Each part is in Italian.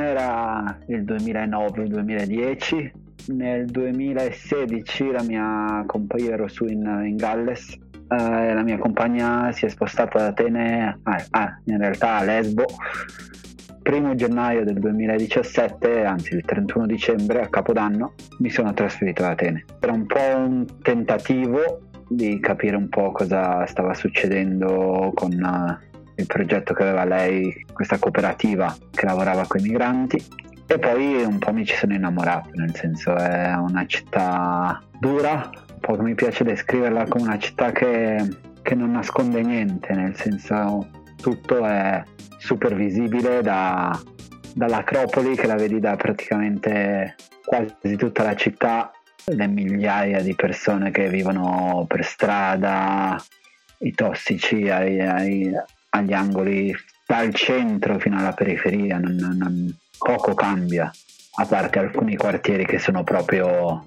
Stato ad Atene era il 2009-2010. Nel 2016 la mia compagna ero su in, in Galles eh, la mia compagna si è spostata ad Atene, ah, ah, in realtà a Lesbo, primo gennaio del 2017, anzi il 31 dicembre, a Capodanno, mi sono trasferito ad Atene. Era un po' un tentativo di capire un po' cosa stava succedendo con uh, il progetto che aveva lei, questa cooperativa che lavorava con i migranti. E poi un po' mi ci sono innamorato, nel senso è una città dura, un po' mi piace descriverla come una città che, che non nasconde niente, nel senso tutto è super visibile da, dall'Acropoli che la vedi da praticamente quasi tutta la città, le migliaia di persone che vivono per strada, i tossici ai, ai, agli angoli dal centro fino alla periferia, non, non, poco cambia, a parte alcuni quartieri che sono proprio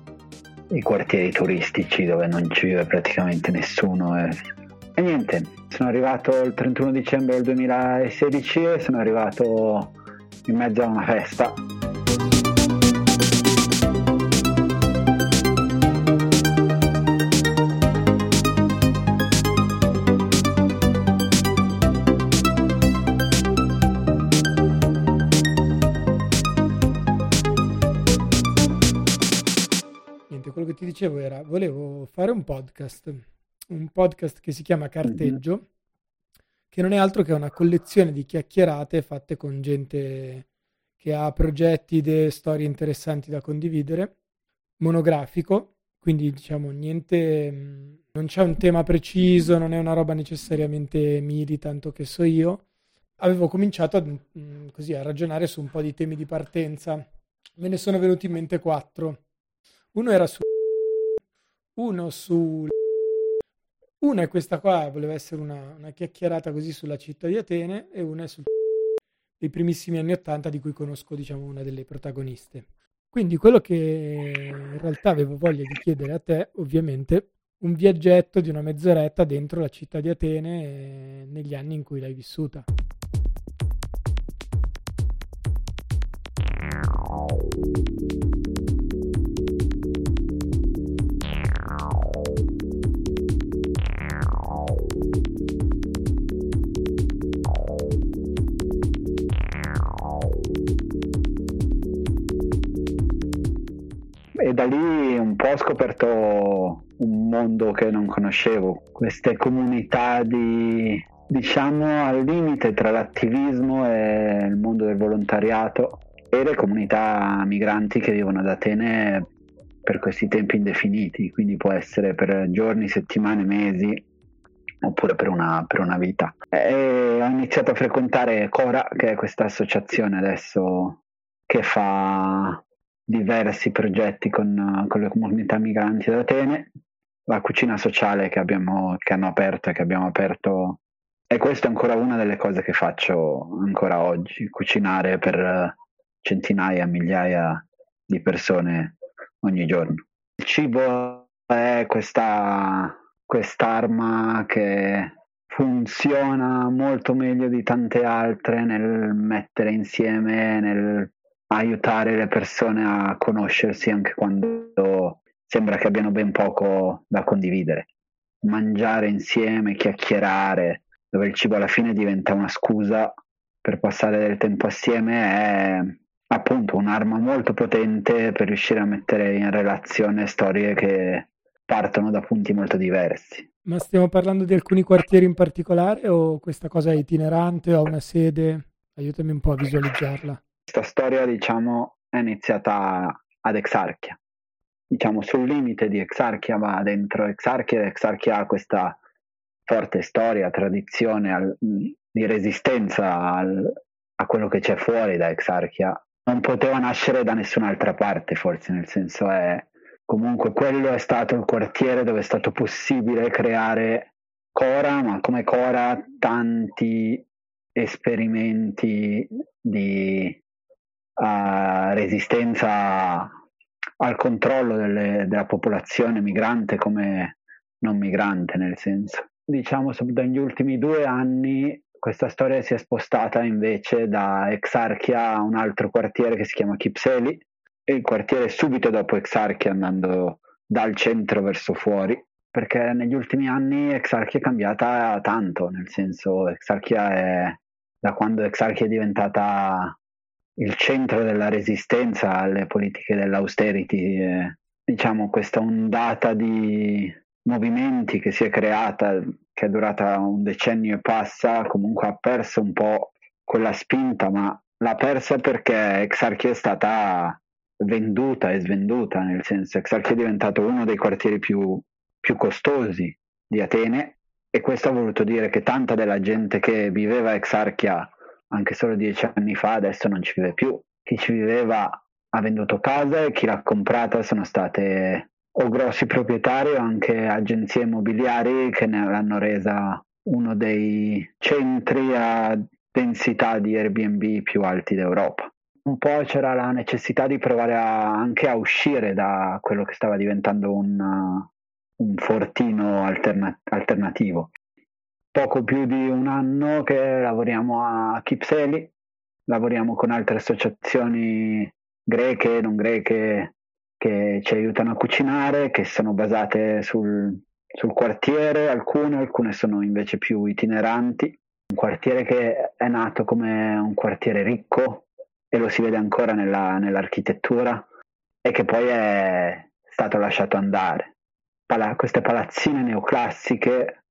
i quartieri turistici dove non ci vive praticamente nessuno. E, e niente, sono arrivato il 31 dicembre del 2016 e sono arrivato in mezzo a una festa che ti dicevo era, volevo fare un podcast, un podcast che si chiama Carteggio, mm-hmm. che non è altro che una collezione di chiacchierate fatte con gente che ha progetti, idee, storie interessanti da condividere, monografico, quindi diciamo niente, non c'è un tema preciso, non è una roba necessariamente miri, tanto che so io. Avevo cominciato a, mm, così, a ragionare su un po' di temi di partenza. Me ne sono venuti in mente quattro. Uno era su uno su... Una è questa qua, voleva essere una, una chiacchierata così sulla città di Atene e una è sul dei primissimi anni Ottanta di cui conosco diciamo una delle protagoniste. Quindi quello che in realtà avevo voglia di chiedere a te, ovviamente, un viaggetto di una mezz'oretta dentro la città di Atene eh, negli anni in cui l'hai vissuta. E da lì un po' ho scoperto un mondo che non conoscevo, queste comunità di, diciamo, al limite tra l'attivismo e il mondo del volontariato e le comunità migranti che vivono ad Atene per questi tempi indefiniti, quindi può essere per giorni, settimane, mesi oppure per una, per una vita. E ho iniziato a frequentare Cora, che è questa associazione adesso che fa diversi progetti con, con le comunità migranti ad Atene, la cucina sociale che, abbiamo, che hanno aperto e che abbiamo aperto e questa è ancora una delle cose che faccio ancora oggi, cucinare per centinaia, migliaia di persone ogni giorno. Il cibo è questa, quest'arma che funziona molto meglio di tante altre nel mettere insieme, nel aiutare le persone a conoscersi anche quando sembra che abbiano ben poco da condividere. Mangiare insieme, chiacchierare, dove il cibo alla fine diventa una scusa per passare del tempo assieme è appunto un'arma molto potente per riuscire a mettere in relazione storie che partono da punti molto diversi. Ma stiamo parlando di alcuni quartieri in particolare o questa cosa è itinerante o ha una sede? Aiutami un po' a visualizzarla. Questa storia, diciamo, è iniziata ad Exarchia. Diciamo, sul limite di Exarchia va dentro Exarchia. Exarchia ha questa forte storia, tradizione al, di resistenza al, a quello che c'è fuori da Exarchia. Non poteva nascere da nessun'altra parte, forse, nel senso è comunque quello è stato il quartiere dove è stato possibile creare Cora, ma come Cora tanti esperimenti di uh, resistenza al controllo delle, della popolazione migrante come non migrante nel senso. Diciamo dagli ultimi due anni questa storia si è spostata invece da Exarchia a un altro quartiere che si chiama Kipseli il quartiere subito dopo Exarchia andando dal centro verso fuori perché negli ultimi anni Exarchia è cambiata tanto, nel senso Exarchia è da quando Exarchia è diventata il centro della resistenza alle politiche dell'austerity, eh, diciamo questa ondata di movimenti che si è creata, che è durata un decennio e passa, comunque ha perso un po' quella spinta, ma l'ha persa perché Exarchia è stata venduta e svenduta, nel senso Exarchia è diventato uno dei quartieri più, più costosi di Atene e questo ha voluto dire che tanta della gente che viveva a Exarchia anche solo dieci anni fa adesso non ci vive più. Chi ci viveva ha venduto casa e chi l'ha comprata sono state o grossi proprietari o anche agenzie immobiliari che ne l'hanno resa uno dei centri a densità di Airbnb più alti d'Europa. Un po' c'era la necessità di provare a, anche a uscire da quello che stava diventando un, un fortino alterna- alternativo. Poco più di un anno che lavoriamo a Kipseli, lavoriamo con altre associazioni greche, non greche, che ci aiutano a cucinare, che sono basate sul, sul quartiere, alcune, alcune sono invece più itineranti. Un quartiere che è nato come un quartiere ricco e lo si vede ancora nella, nell'architettura e che poi è stato lasciato andare pala- queste palazzine neoclassiche,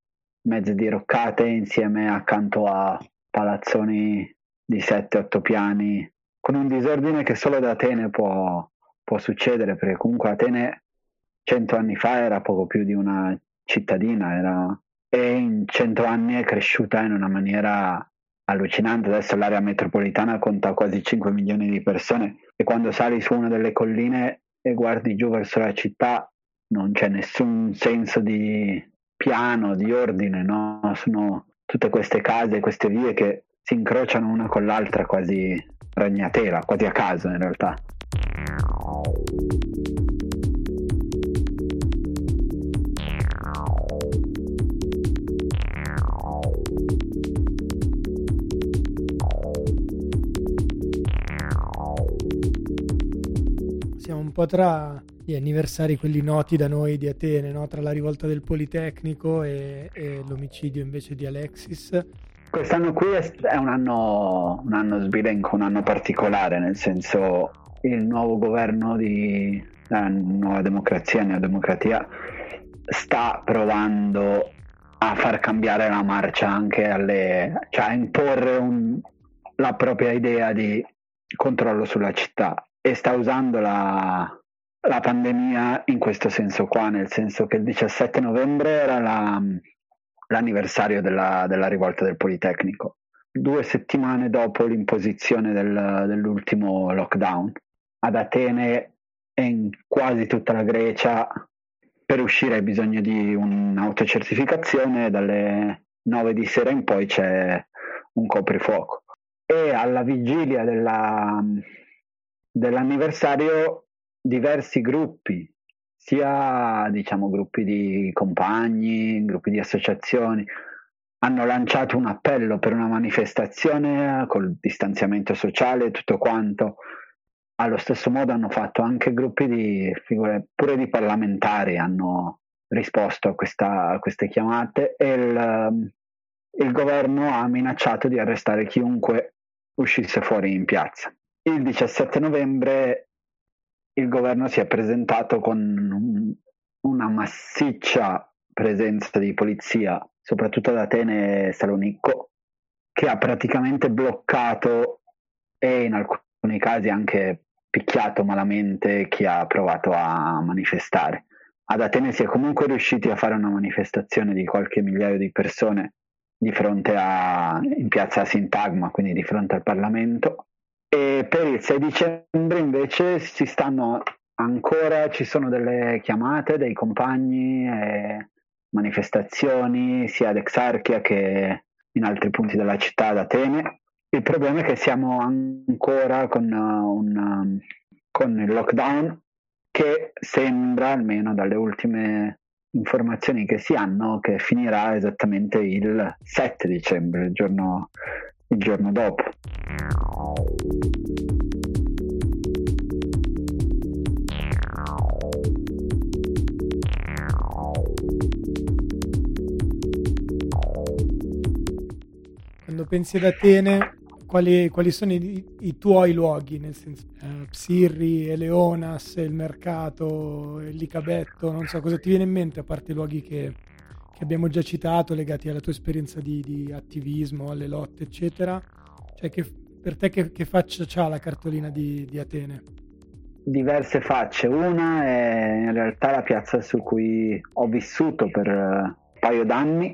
mezze diroccate insieme accanto a palazzoni di 7-8 piani, con un disordine che solo da Atene può, può succedere, perché comunque Atene cento anni fa era poco più di una cittadina, era... e in cento anni è cresciuta in una maniera allucinante. Adesso l'area metropolitana conta quasi 5 milioni di persone e quando sali su una delle colline e guardi giù verso la città non c'è nessun senso di piano, di ordine, no? Sono tutte queste case, queste vie che si incrociano una con l'altra quasi ragnatela, quasi a caso in realtà. Siamo un po' tra gli anniversari quelli noti da noi di Atene, no? tra la rivolta del Politecnico e, e, l'omicidio invece di Alexis. Quest'anno qui è un anno, un anno sbilenco, un anno particolare, nel senso il nuovo governo di la nuova democrazia, neodemocratia, sta provando a far cambiare la marcia anche alle, cioè a imporre un, la propria idea di controllo sulla città e sta usando la, la pandemia in questo senso qua, nel senso che il 17 novembre era la, l'anniversario della, della, rivolta del Politecnico, due settimane dopo l'imposizione del, dell'ultimo lockdown. Ad Atene e in quasi tutta la Grecia per uscire hai bisogno di un'autocertificazione, dalle 9 di sera in poi c'è un coprifuoco. E alla vigilia della, dell'anniversario diversi gruppi, sia diciamo gruppi di compagni, gruppi di associazioni, hanno lanciato un appello per una manifestazione col distanziamento sociale e tutto quanto. Allo stesso modo hanno fatto anche gruppi di figure, pure di parlamentari hanno risposto a, questa, a queste chiamate. E il, il governo ha minacciato di arrestare chiunque uscisse fuori in piazza il 17 novembre il governo si è presentato con una massiccia presenza di polizia, soprattutto ad Atene e Salonicco, che ha praticamente bloccato e in alcuni casi anche picchiato malamente chi ha provato a manifestare. Ad Atene si è comunque riusciti a fare una manifestazione di qualche migliaio di persone di fronte a, in piazza Sintagma, quindi di fronte al Parlamento. E per il 6 dicembre invece si stanno ancora, ci sono delle chiamate dei compagni, manifestazioni sia ad Exarchia che in altri punti della città ad Atene. Il problema è che siamo ancora con, uh, un, um, con il lockdown che sembra, almeno dalle ultime informazioni che si hanno, che finirà esattamente il 7 dicembre, il giorno, il giorno dopo. Quando pensi ad Atene, quali, quali sono i, i, tuoi luoghi? Nel senso, eh, Psirri, Eleonas, il mercato, il Licabetto, non so cosa ti viene in mente a parte i luoghi che, che abbiamo già citato legati alla tua esperienza di, di attivismo, alle lotte, eccetera. Cioè, che, per te che, che faccia ha la cartolina di, di Atene? diverse facce. Una è in realtà la piazza su cui ho vissuto per un paio d'anni,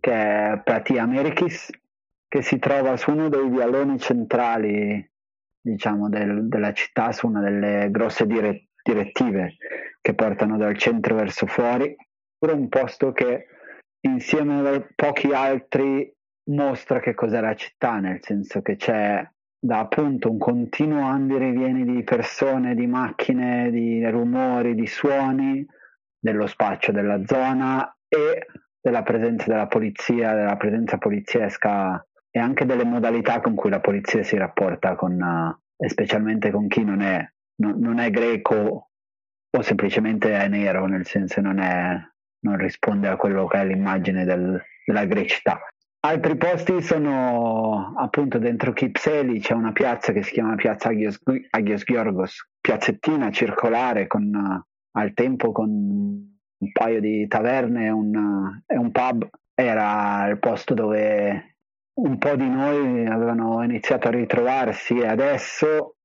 che è Platia Amerikis, che si trova su uno dei vialoni centrali diciamo, del, della città, su una delle grosse dire- direttive che portano dal centro verso fuori, pure un posto che insieme a pochi altri mostra che cos'è la città, nel senso che c'è da appunto un continuo andare e vieni di persone, di macchine, di rumori, di suoni dello spaccio della zona e della presenza della polizia, della presenza poliziesca e anche delle modalità con cui la polizia si rapporta con, uh, specialmente con chi non è, no, non è greco o semplicemente è nero, nel senso non, è, non risponde a quello che è l'immagine del, della grecità. Altri posti sono appunto dentro Kipseli, c'è una piazza che si chiama Piazza Agios, Agios Georgos, piazzettina circolare con, uh, al tempo con un paio di taverne e un, uh, e un pub. Era il posto dove un po' di noi avevano iniziato a ritrovarsi e adesso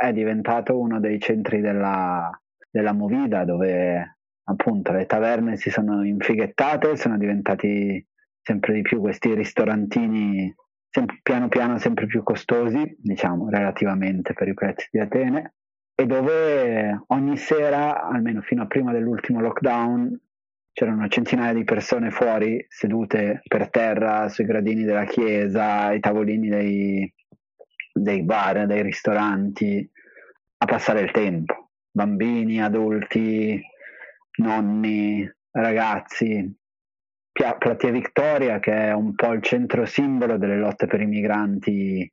è diventato uno dei centri della, della movida dove appunto le taverne si sono infighettate, sono diventati sempre di più questi ristorantini sempre, piano piano sempre più costosi, diciamo relativamente per i prezzi di Atene, e dove ogni sera, almeno fino a prima dell'ultimo lockdown, c'erano centinaia di persone fuori sedute per terra sui gradini della chiesa, ai tavolini dei, dei bar, dei ristoranti, a passare il tempo. Bambini, adulti, nonni, ragazzi. Platia Victoria, che è un po' il centro simbolo delle lotte per i migranti,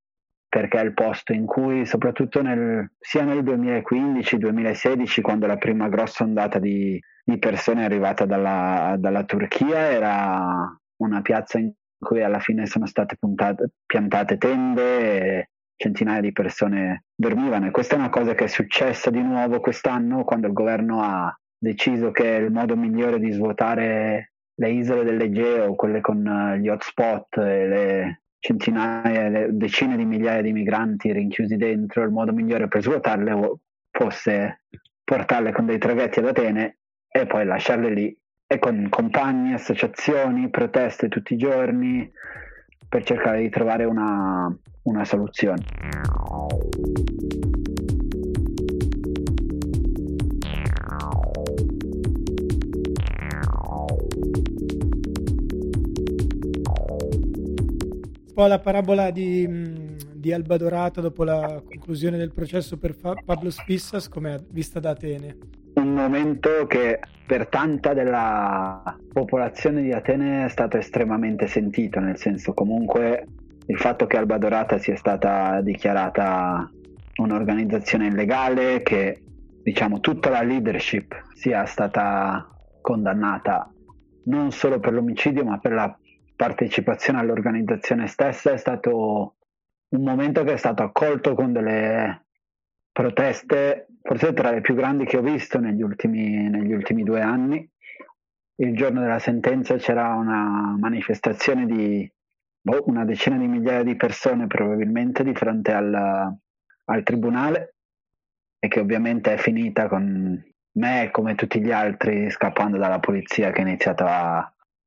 perché è il posto in cui, soprattutto nel, sia nel 2015-2016, quando la prima grossa ondata di di persone arrivate dalla, dalla Turchia, era una piazza in cui alla fine sono state puntate, piantate tende e centinaia di persone dormivano. E questa è una cosa che è successa di nuovo quest'anno quando il governo ha deciso che il modo migliore di svuotare le isole dell'Egeo, quelle con eh, gli hotspot e le centinaia, le decine di migliaia di migranti rinchiusi dentro, il modo migliore per svuotarle fosse portarle con dei traghetti ad Atene e poi lasciarle lì e con compagni, associazioni, proteste tutti i giorni per cercare di trovare una, una soluzione. Po' la parabola di, di Alba Dorata dopo la conclusione del processo per Pablo Spissas come vista da Atene? Un momento che per tanta della popolazione di Atene è stato estremamente sentito, nel senso comunque il fatto che Alba Dorata sia stata dichiarata un'organizzazione illegale, che diciamo tutta la leadership sia stata condannata non solo per l'omicidio ma per la partecipazione all'organizzazione stessa è stato un momento che è stato accolto con delle proteste, forse tra le più grandi che ho visto negli ultimi, negli ultimi due anni. Il giorno della sentenza c'era una manifestazione di boh, una decina di migliaia di persone probabilmente di fronte al, al tribunale e che ovviamente è finita con me come tutti gli altri scappando dalla polizia che ha iniziato a,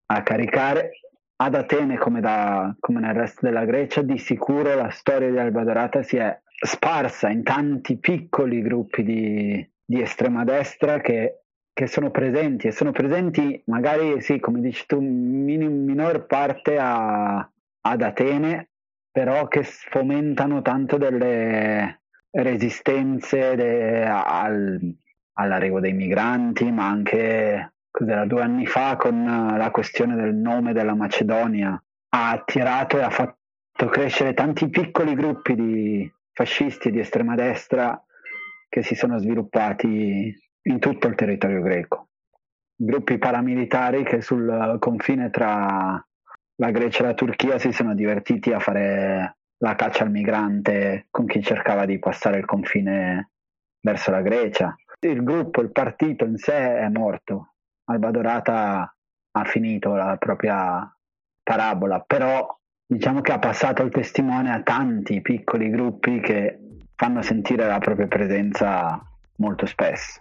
a caricare. Ad Atene, come, da, come, nel resto della Grecia, di sicuro la storia di Alba Dorata si è sparsa in tanti piccoli gruppi di, di estrema destra che, che, sono presenti e sono presenti magari, sì, come dici tu, in minor parte a, ad Atene, però che fomentano tanto delle resistenze de, al, all'arrivo dei migranti, ma anche cos'era, due anni fa con la questione del nome della Macedonia ha attirato e ha fatto crescere tanti piccoli gruppi di fascisti di estrema destra che si sono sviluppati in tutto il territorio greco. Gruppi paramilitari che sul confine tra la Grecia e la Turchia si sono divertiti a fare la caccia al migrante con chi cercava di passare il confine verso la Grecia. Il gruppo, il partito in sé è morto. Alba Dorata ha finito la propria parabola, però diciamo che ha passato il testimone a tanti piccoli gruppi che fanno sentire la propria presenza molto spesso.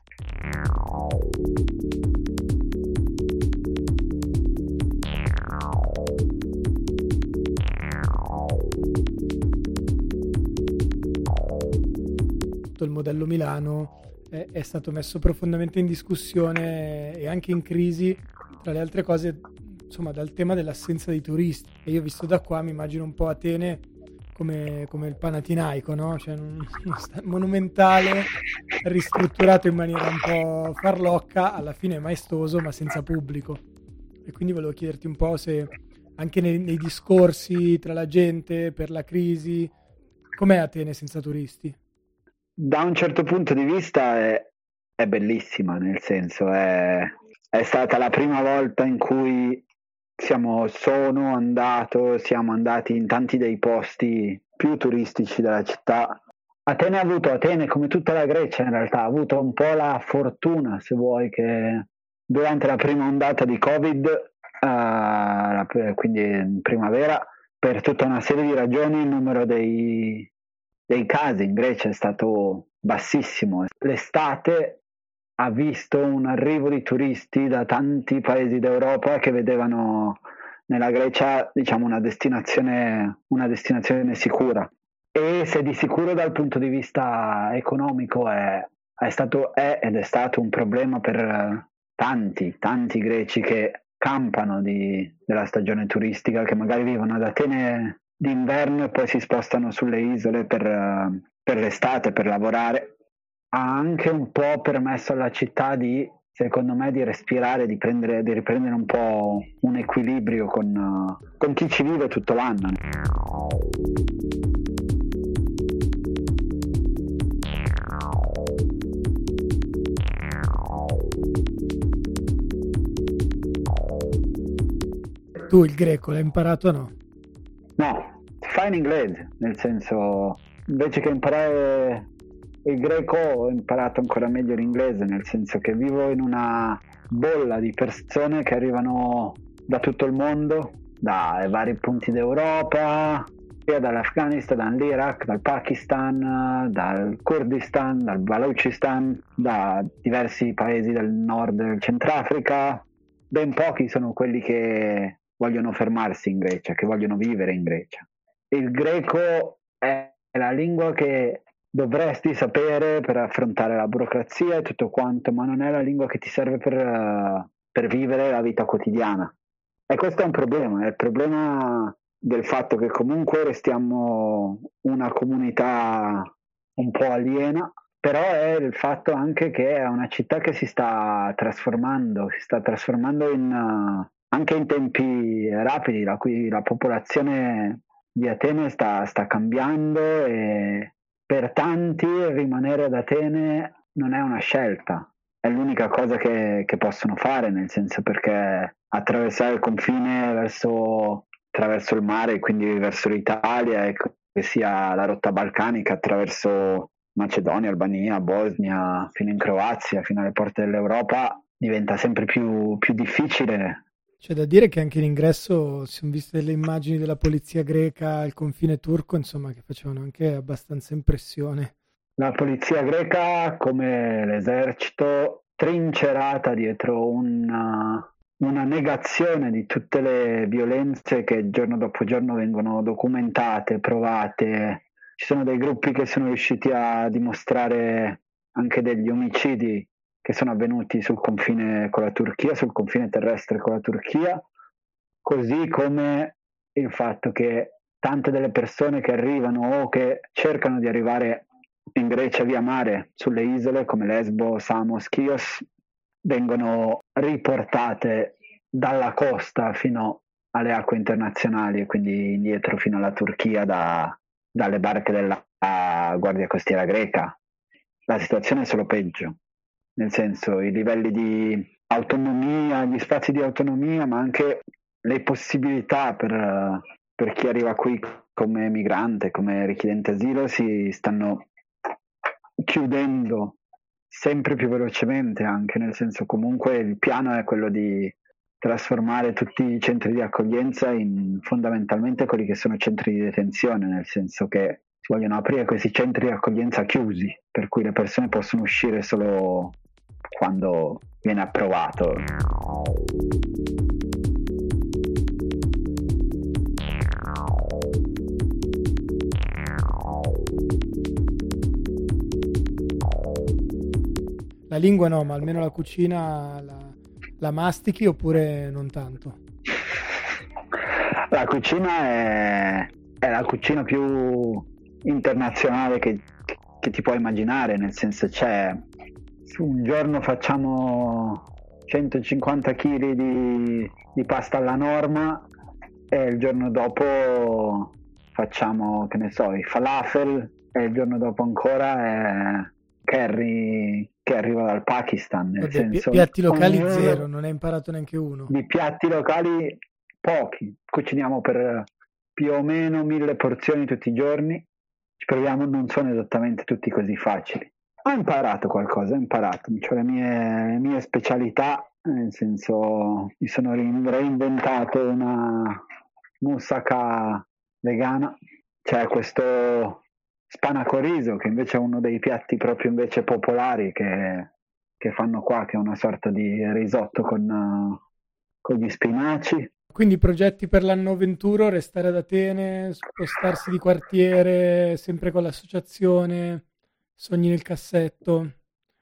il modello Milano è, stato messo profondamente in discussione e anche in crisi, tra le altre cose, insomma, dal tema dell'assenza di turisti. E io visto da qua mi immagino un po' Atene come, come il Panatinaico, no? Cioè un, uno monumentale ristrutturato in maniera un po' farlocca, alla fine maestoso ma senza pubblico. E quindi volevo chiederti un po' se anche nei, nei discorsi tra la gente per la crisi, com'è Atene senza turisti? Da un certo punto di vista è, è bellissima, nel senso è, è, stata la prima volta in cui siamo, sono andato, siamo andati in tanti dei posti più turistici della città. Atene ha avuto, Atene come tutta la Grecia in realtà, ha avuto un po' la fortuna, se vuoi, che durante la prima ondata di Covid, uh, quindi in primavera, per tutta una serie di ragioni il numero dei, dei casi in Grecia è stato bassissimo. L'estate ha visto un arrivo di turisti da tanti paesi d'Europa che vedevano nella Grecia diciamo, una, destinazione, una destinazione sicura. E se di sicuro dal punto di vista economico è, è stato, è ed è stato un problema per tanti, tanti greci che campano di, della stagione turistica, che magari vivono ad Atene d'inverno e poi si spostano sulle isole per, per l'estate, per lavorare, ha anche un po' permesso alla città di, secondo me, di respirare, di, prendere, di riprendere un po' un equilibrio con, con chi ci vive tutto l'anno. Tu il greco l'hai imparato o no? No, fa in inglese, nel senso, invece che imparare il greco ho imparato ancora meglio l'inglese, nel senso che vivo in una bolla di persone che arrivano da tutto il mondo, dai vari punti d'Europa, sia dall'Afghanistan, dall'Iraq, dal Pakistan, dal Kurdistan, dal Balochistan, da diversi paesi del nord del Centrafrica. Ben pochi sono quelli che vogliono fermarsi in Grecia, che vogliono vivere in Grecia. Il greco è la lingua che dovresti sapere per affrontare la burocrazia e tutto quanto, ma non è la lingua che ti serve per, uh, per vivere la vita quotidiana. E questo è un problema, è il problema del fatto che comunque restiamo una comunità un po' aliena, però è il fatto anche che è una città che si sta trasformando, si sta trasformando in, uh, anche in tempi rapidi, la cui la popolazione di Atene sta, sta cambiando e per tanti rimanere ad Atene non è una scelta, è l'unica cosa che, che possono fare, nel senso perché attraversare il confine verso, attraverso il mare, quindi verso l'Italia, è sia la rotta balcanica attraverso Macedonia, Albania, Bosnia, fino in Croazia, fino alle porte dell'Europa, diventa sempre più, più difficile. C'è da dire che anche in ingresso si sono viste delle immagini della polizia greca al confine turco, insomma, che facevano anche abbastanza impressione. La polizia greca, come l'esercito, trincerata dietro una, una negazione di tutte le violenze che giorno dopo giorno vengono documentate, provate, ci sono dei gruppi che sono riusciti a dimostrare anche degli omicidi che sono avvenuti sul confine con la Turchia, sul confine terrestre con la Turchia, così come il fatto che tante delle persone che arrivano o che cercano di arrivare in Grecia via mare sulle isole come Lesbo, Samos, Chios vengono riportate dalla costa fino alle acque internazionali e quindi indietro fino alla Turchia da, dalle barche della Guardia Costiera greca. La situazione è solo peggio, nel senso i livelli di autonomia, gli spazi di autonomia, ma anche le possibilità per, per chi arriva qui come migrante, come richiedente asilo, si stanno chiudendo sempre più velocemente anche, nel senso comunque il piano è quello di trasformare tutti i centri di accoglienza in fondamentalmente quelli che sono centri di detenzione, nel senso che si vogliono aprire questi centri di accoglienza chiusi, per cui le persone possono uscire solo quando viene approvato. La lingua no, ma almeno la cucina la, la mastichi oppure non tanto? La cucina è, è la cucina più internazionale che, che, ti puoi immaginare, nel senso c'è un giorno facciamo 150 kg di, di pasta alla norma e il giorno dopo facciamo, che ne so, i falafel e il giorno dopo ancora è curry che arriva dal Pakistan. Nel Vabbè, senso, piatti locali zero, non hai imparato neanche uno. Di piatti locali pochi, cuciniamo per più o meno mille porzioni tutti i giorni, ci proviamo, non sono esattamente tutti così facili. Ho imparato qualcosa, ho imparato, cioè le mie, le mie specialità, nel senso mi sono reinventato una moussaka vegana, c'è questo spanaco riso, che invece è uno dei piatti proprio invece popolari che, che fanno qua, che è una sorta di risotto con, con gli spinaci. Quindi progetti per l'anno 21, restare ad Atene, spostarsi di quartiere, sempre con l'associazione, sogni nel cassetto,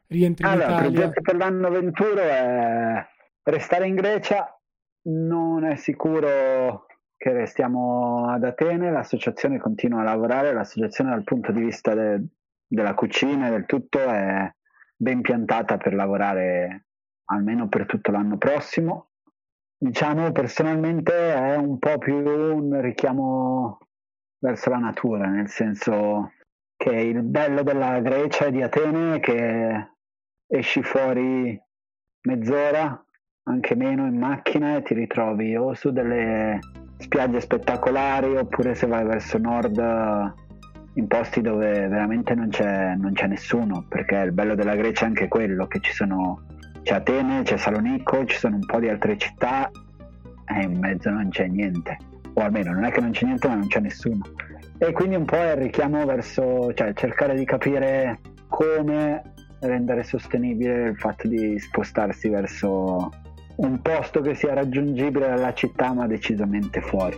rientri allora, in Italia? Il progetto per l'anno 21 è restare in Grecia, non è sicuro che restiamo ad Atene, l'associazione continua a lavorare, l'associazione dal punto di vista de, della cucina e del tutto è ben piantata per lavorare almeno per tutto l'anno prossimo. Diciamo personalmente è un po' più un richiamo verso la natura, nel senso che il bello della Grecia e di Atene è che esci fuori mezz'ora, anche meno in macchina e ti ritrovi o su delle spiagge spettacolari oppure se vai verso nord in posti dove veramente non c'è, non c'è nessuno perché il bello della Grecia è anche quello che ci sono c'è Atene, c'è Salonico, ci sono un po' di altre città e in mezzo non c'è niente. O almeno non è che non c'è niente ma non c'è nessuno e quindi un po' è il richiamo verso cioè cercare di capire come rendere sostenibile il fatto di spostarsi verso un posto che sia raggiungibile dalla città ma decisamente fuori.